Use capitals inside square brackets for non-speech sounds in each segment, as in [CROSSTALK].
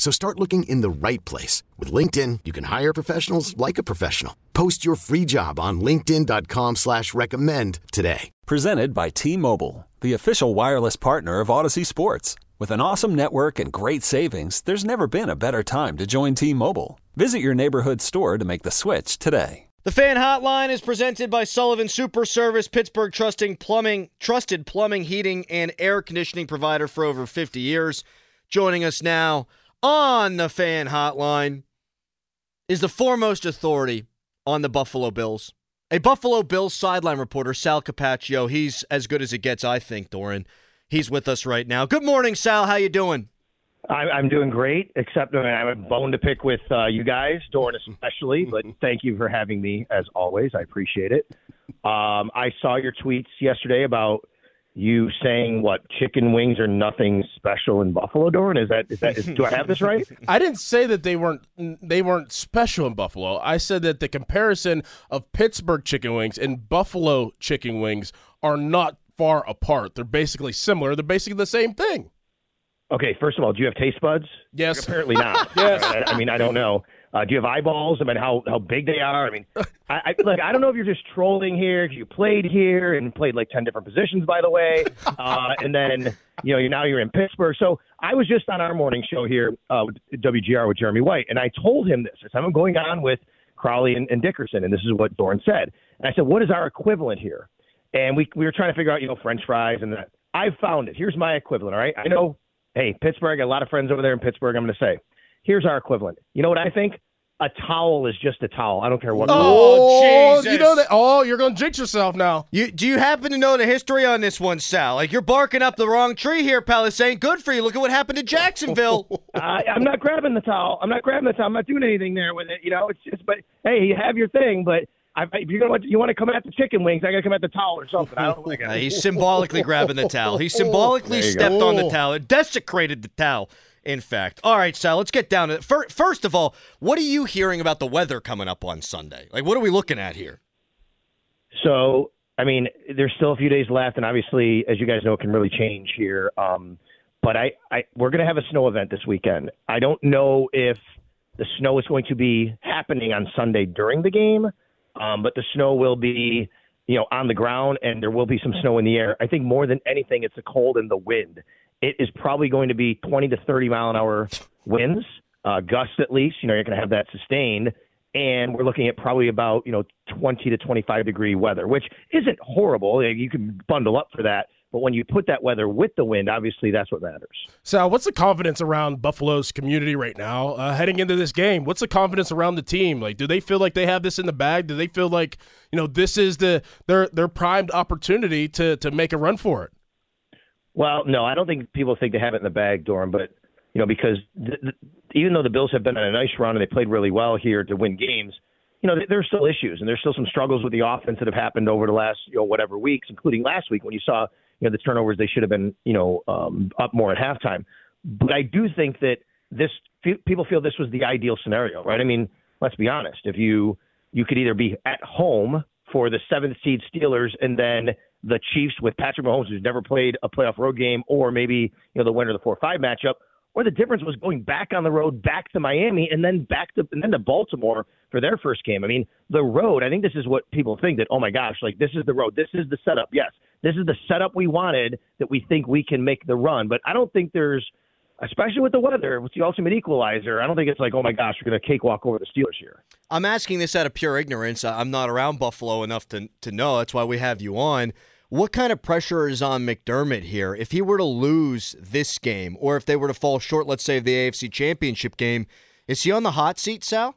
So start looking in the right place. With LinkedIn, you can hire professionals like a professional. Post your free job on linkedin.com slash recommend today. Presented by T-Mobile, the official wireless partner of Audacy Sports. With an awesome network and great savings, there's never been a better time to join T-Mobile. Visit your neighborhood store to make the switch today. The fan hotline is presented by Sullivan Super Service, Pittsburgh trusting plumbing, trusted plumbing, heating, and air conditioning provider for over 50 years. Joining us now on the fan hotline is the foremost authority on the Buffalo Bills. A Buffalo Bills sideline reporter, Sal Capaccio. He's as good as it gets, I think, Dorin. He's with us right now. Good morning, Sal. How you doing? I'm doing great, except I have a bone to pick with uh, you guys, Dorin especially. But thank you for having me as always. I appreciate it. Um, I saw your tweets yesterday about you saying what chicken wings are nothing special in Buffalo, Dorin. Is that is that is, do I have this right? [LAUGHS] I didn't say that they weren't they weren't special in Buffalo. I said that the comparison of Pittsburgh chicken wings and Buffalo chicken wings are not far apart. They're basically similar. They're basically the same thing. Okay, first of all, do you have taste buds? Yes. Apparently not. [LAUGHS] yes. I, I, mean, I don't know. Uh, do you have eyeballs? I mean, how how big they are? I mean, I, I look. I don't know if you're just trolling here. You played here and played like ten different positions, by the way. Uh, and then you know, you now you're in Pittsburgh. So I was just on our morning show here uh, with WGR with Jeremy White, and I told him this. I said I'm going on with Crowley and, and Dickerson, and this is what Dorin said. And I said, what is our equivalent here? And we we were trying to figure out, you know, French fries and that. I found it. Here's my equivalent. All right. I know hey, Pittsburgh, a lot of friends over there in Pittsburgh. I'm going to say, here's our equivalent. You know what I think? A towel is just a towel. I don't care what. Oh, Jesus. Oh, you know that. Oh, you're going to jinx yourself now. You do you happen to know the history on this one, Sal? Like you're barking up the wrong tree here, pal. This ain't good for you. Look at what happened to Jacksonville. [LAUGHS] [LAUGHS] I, I'm not grabbing the towel. I'm not grabbing the towel. I'm not doing anything there with it. You know, it's just. But hey, you have your thing, but I, if you're gonna you want to come at the chicken wings, I gotta come at the towel or something. I don't like [LAUGHS] it. He's symbolically grabbing the towel. He symbolically stepped go. on the towel. It desecrated the towel. In fact, all right, Sal. Let's get down to it. First of all, what are you hearing about the weather coming up on Sunday? Like, what are we looking at here? So, I mean, there's still a few days left, and obviously, as you guys know, it can really change here. Um, but I, I, we're going to have a snow event this weekend. I don't know if the snow is going to be happening on Sunday during the game um, but the snow will be, you know, on the ground and there will be some snow in the air. I think more than anything, it's the cold and the wind. It is probably going to be 20 to 30 mile an hour winds, uh, gusts at least. You know, you're going to have that sustained. And we're looking at probably about, you know, 20 to 25 degree weather, which isn't horrible. You can bundle up for that. But when you put that weather with the wind, obviously that's what matters. So, what's the confidence around Buffalo's community right now uh, heading into this game? What's the confidence around the team? Like, do they feel like they have this in the bag? Do they feel like you know this is the their their primed opportunity to to make a run for it? Well, no, I don't think people think they have it in the bag, Dorin. But you know, because th- th- even though the Bills have been on a nice run and they played really well here to win games, you know, there's still issues and there's still some struggles with the offense that have happened over the last, you know, whatever weeks, including last week when you saw you know the turnovers they should have been you know um, up more at halftime. But I do think that this people feel this was the ideal scenario, right? I mean, let's be honest. If you you could either be at home for the seventh seed Steelers and then the Chiefs with Patrick Mahomes, who's never played a playoff road game, or maybe you know the winner of the four five matchup, or the difference was going back on the road, back to Miami, and then back to and then to Baltimore for their first game. I mean, the road. I think this is what people think that. Oh my gosh, like this is the road. This is the setup. Yes, this is the setup we wanted. That we think we can make the run. But I don't think there's, especially with the weather, with the ultimate equalizer. I don't think it's like, oh my gosh, we're going to cakewalk over the Steelers here. I'm asking this out of pure ignorance. I'm not around Buffalo enough to to know. That's why we have you on. What kind of pressure is on McDermott here? If he were to lose this game, or if they were to fall short, let's say, of the AFC Championship game, is he on the hot seat, Sal?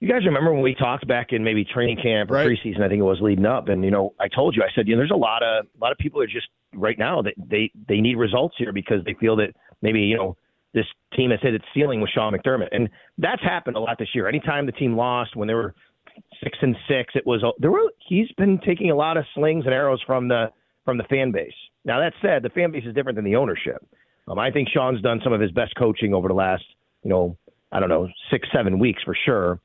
You guys remember when we talked back in maybe training camp or right. preseason? I think it was leading up, and you know, I told you, I said, you know, there's a lot of a lot of people are just right now that they they need results here because they feel that maybe you know this team has hit its ceiling with Sean McDermott, and that's happened a lot this year. Anytime the team lost when they were six and six. It was there were he's been taking a lot of slings and arrows from the from the fan base. Now that said, the fan base is different than the ownership. Um, I think Sean's done some of his best coaching over the last, you know, I don't know, six seven weeks for sure.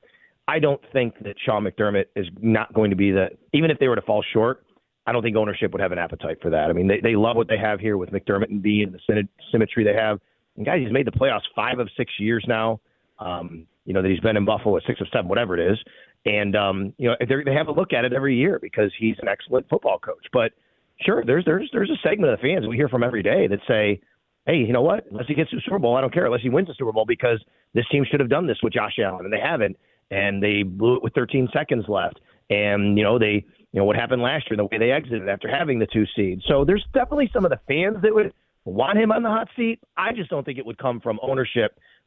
I don't think that Sean McDermott is not going to be the even if they were to fall short. I don't think ownership would have an appetite for that. I mean, they they love what they have here with McDermott and Beane and the symmetry they have. And guys, he's made the playoffs five of six years now. Um, you know that he's been in Buffalo at six of seven, whatever it is. And um, you know they have a look at it every year because he's an excellent football coach. But sure, there's there's there's a segment of the fans we hear from every day that say, hey, you know what? Unless he gets to the Super Bowl, I don't care. Unless he wins the Super Bowl because this team should have done this with Josh Allen, and they haven't. And they blew it with 13 seconds left. And you know they you know what happened last year, the way they exited after having the two seeds. So there's definitely some of the fans that would want him on the hot seat. I just don't think it would come from ownership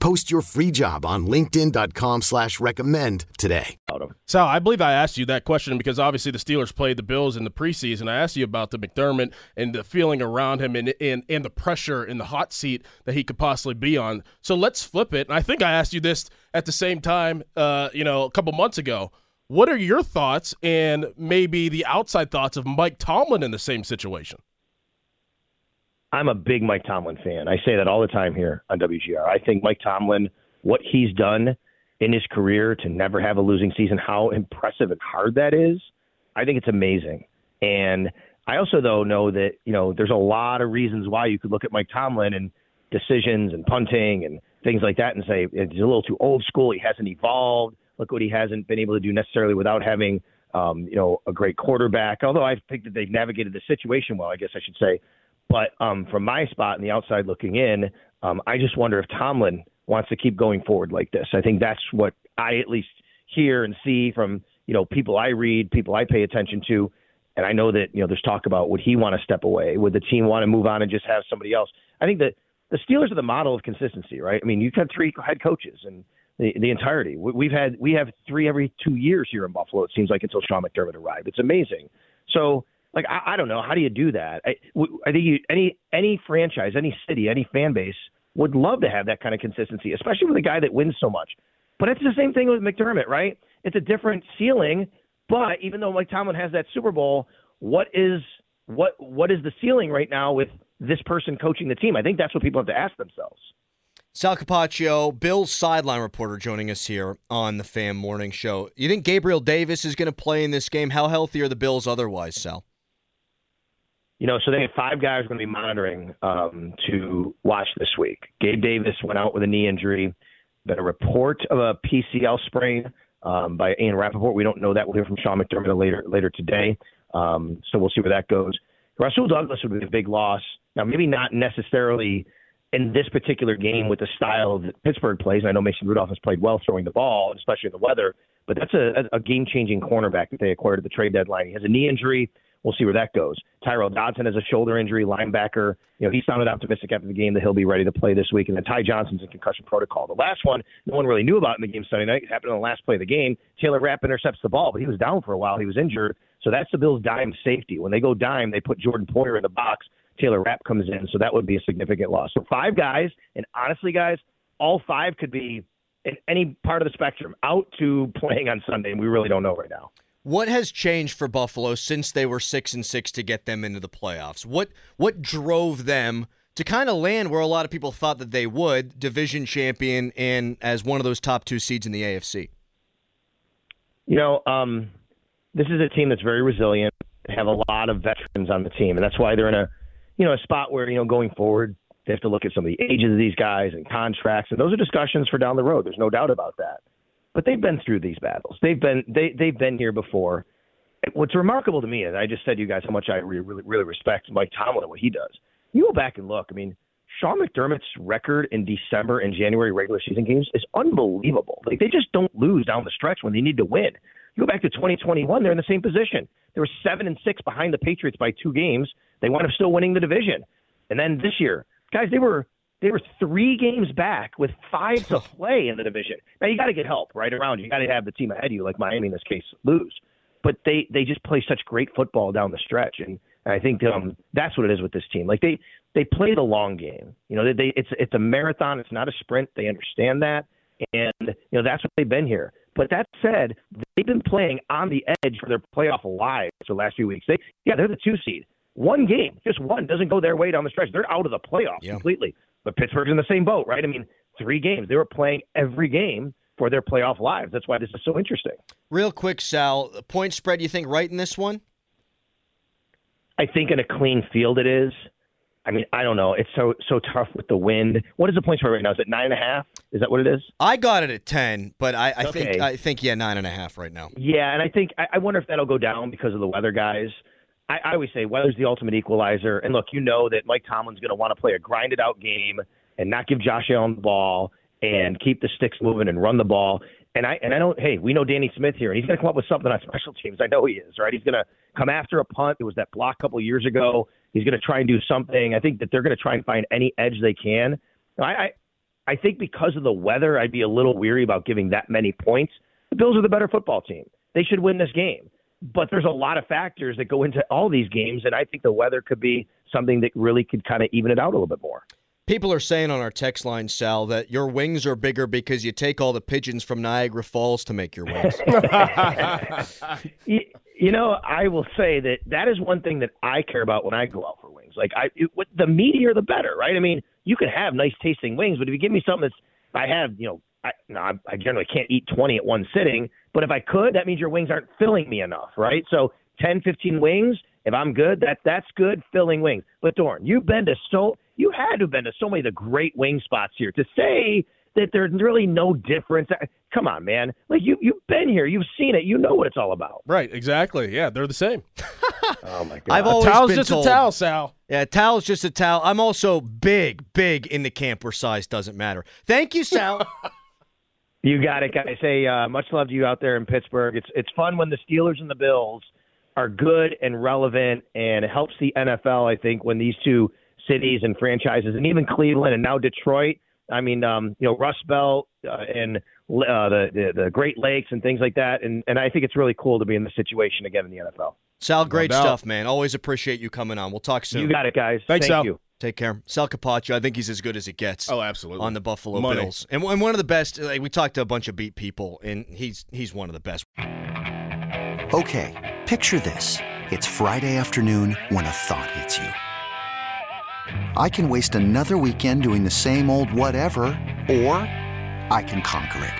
Post your free job on linkedin.com slash recommend today. Sal, I believe I asked you that question because obviously the Steelers played the Bills in the preseason. I asked you about the McDermott and the feeling around him and, and, and the pressure in the hot seat that he could possibly be on. So let's flip it. And I think I asked you this at the same time, uh, you know, a couple months ago. What are your thoughts and maybe the outside thoughts of Mike Tomlin in the same situation? I'm a big Mike Tomlin fan. I say that all the time here on WGR. I think Mike Tomlin, what he's done in his career to never have a losing season, how impressive and hard that is, I think it's amazing. And I also though know that, you know, there's a lot of reasons why you could look at Mike Tomlin and decisions and punting and things like that and say he's a little too old school, he hasn't evolved Look what he hasn't been able to do necessarily without having, um, you know, a great quarterback. Although I think that they've navigated the situation well, I guess I should say. But um, from my spot in the outside looking in, um, I just wonder if Tomlin wants to keep going forward like this. I think that's what I at least hear and see from you know people I read, people I pay attention to, and I know that you know there's talk about would he want to step away? Would the team want to move on and just have somebody else? I think that the Steelers are the model of consistency, right? I mean, you've had three head coaches, and the, the entirety. We've had we have three every two years here in Buffalo. It seems like until Sean McDermott arrived. It's amazing. So like I, I don't know how do you do that? I, I think you, any any franchise, any city, any fan base would love to have that kind of consistency, especially with a guy that wins so much. But it's the same thing with McDermott, right? It's a different ceiling. But even though Mike Tomlin has that Super Bowl, what is what what is the ceiling right now with this person coaching the team? I think that's what people have to ask themselves. Sal Capaccio, Bill's sideline reporter, joining us here on the Fan Morning Show. You think Gabriel Davis is going to play in this game? How healthy are the Bills otherwise, Sal? You know, so they have five guys going to be monitoring um, to watch this week. Gabe Davis went out with a knee injury. been a report of a PCL sprain um, by Ian Rapoport. We don't know that. We'll hear from Sean McDermott later later today. Um, so we'll see where that goes. Rasul Douglas would be a big loss. Now, maybe not necessarily in this particular game with the style that Pittsburgh plays. And I know Mason Rudolph has played well throwing the ball, especially in the weather, but that's a, a game changing cornerback that they acquired at the trade deadline. He has a knee injury. We'll see where that goes. Tyrel Dodson has a shoulder injury, linebacker. You know, he sounded optimistic after the game that he'll be ready to play this week. And then Ty Johnson's in concussion protocol. The last one, no one really knew about in the game Sunday night. It happened on the last play of the game. Taylor Rapp intercepts the ball, but he was down for a while. He was injured. So that's the Bills' dime safety. When they go dime, they put Jordan Poyer in the box. Taylor Rapp comes in, so that would be a significant loss. So five guys, and honestly, guys, all five could be in any part of the spectrum, out to playing on Sunday, and we really don't know right now. What has changed for Buffalo since they were six and six to get them into the playoffs? What what drove them to kind of land where a lot of people thought that they would, division champion and as one of those top two seeds in the AFC? You know, um, this is a team that's very resilient. They have a lot of veterans on the team, and that's why they're in a you know a spot where you know going forward they have to look at some of the ages of these guys and contracts, and those are discussions for down the road. There's no doubt about that but they've been through these battles. They've been they they've been here before. What's remarkable to me is I just said to you guys how much I really really, really respect Mike Tomlin and what he does. You go back and look. I mean, Sean McDermott's record in December and January regular season games is unbelievable. Like they just don't lose down the stretch when they need to win. You go back to 2021, they're in the same position. They were seven and six behind the Patriots by two games. They wound up still winning the division. And then this year, guys, they were they were three games back with five to [LAUGHS] play in the division. Now you got to get help right around you. You got to have the team ahead of you, like Miami in this case, lose. But they they just play such great football down the stretch, and, and I think um, that's what it is with this team. Like they they play the long game. You know, they, they it's it's a marathon. It's not a sprint. They understand that, and you know that's what they've been here. But that said, they've been playing on the edge for their playoff lives for the last few weeks. They yeah, they're the two seed. One game, just one, doesn't go their way down the stretch. They're out of the playoffs yeah. completely. But Pittsburgh's in the same boat, right? I mean, three games. They were playing every game for their playoff lives. That's why this is so interesting. Real quick, Sal, point spread, you think right in this one? I think in a clean field it is. I mean, I don't know. It's so so tough with the wind. What is the point spread right now? Is it nine and a half? Is that what it is? I got it at ten, but I, I okay. think I think yeah, nine and a half right now. Yeah, and I think I, I wonder if that'll go down because of the weather, guys. I, I always say weather's the ultimate equalizer. And look, you know that Mike Tomlin's going to want to play a grinded out game and not give Josh Allen the ball and keep the sticks moving and run the ball. And I and I don't. Hey, we know Danny Smith here, and he's going to come up with something on [LAUGHS] special teams. I know he is, right? He's going to come after a punt. It was that block a couple years ago. He's going to try and do something. I think that they're going to try and find any edge they can. I, I I think because of the weather, I'd be a little weary about giving that many points. The Bills are the better football team. They should win this game but there's a lot of factors that go into all these games, and I think the weather could be something that really could kind of even it out a little bit more. People are saying on our text line, Sal, that your wings are bigger because you take all the pigeons from Niagara Falls to make your wings. [LAUGHS] [LAUGHS] you, you, know, I will say that that is one thing that I care about when I go out for wings. Like, I, it, the meatier, the better, right? I mean, you can have nice tasting wings, but if you give me something that's, I have, you know, I, no, I generally can't eat 20 at one sitting, but if I could, that means your wings aren't filling me enough, right? So 10, 15 wings, if I'm good, that that's good filling wings. But Dorn, you've been to so you had to have been to so many of the great wing spots here to say that there's really no difference. Come on, man. Like you you've been here, you've seen it, you know what it's all about. Right, exactly. Yeah, they're the same. [LAUGHS] oh my god. I've always a towel's been just told, a towel, Sal. Yeah, towel's just a towel. I'm also big, big in the camp where size doesn't matter. Thank you, Sal. [LAUGHS] You got it, guys. Hey, uh, much love to you out there in Pittsburgh. It's it's fun when the Steelers and the Bills are good and relevant, and it helps the NFL. I think when these two cities and franchises, and even Cleveland and now Detroit. I mean, um, you know, Rust Belt uh, and uh, the, the the Great Lakes and things like that, and and I think it's really cool to be in this situation again in the NFL. Sal, great no stuff, man. Always appreciate you coming on. We'll talk soon. You got it, guys. Thanks, Thank Sal. you. Take care. Sal Capaccio, I think he's as good as it gets. Oh, absolutely. On the Buffalo Money. Bills. And, and one of the best, like, we talked to a bunch of beat people, and he's he's one of the best. Okay, picture this. It's Friday afternoon when a thought hits you. I can waste another weekend doing the same old whatever, or I can conquer it.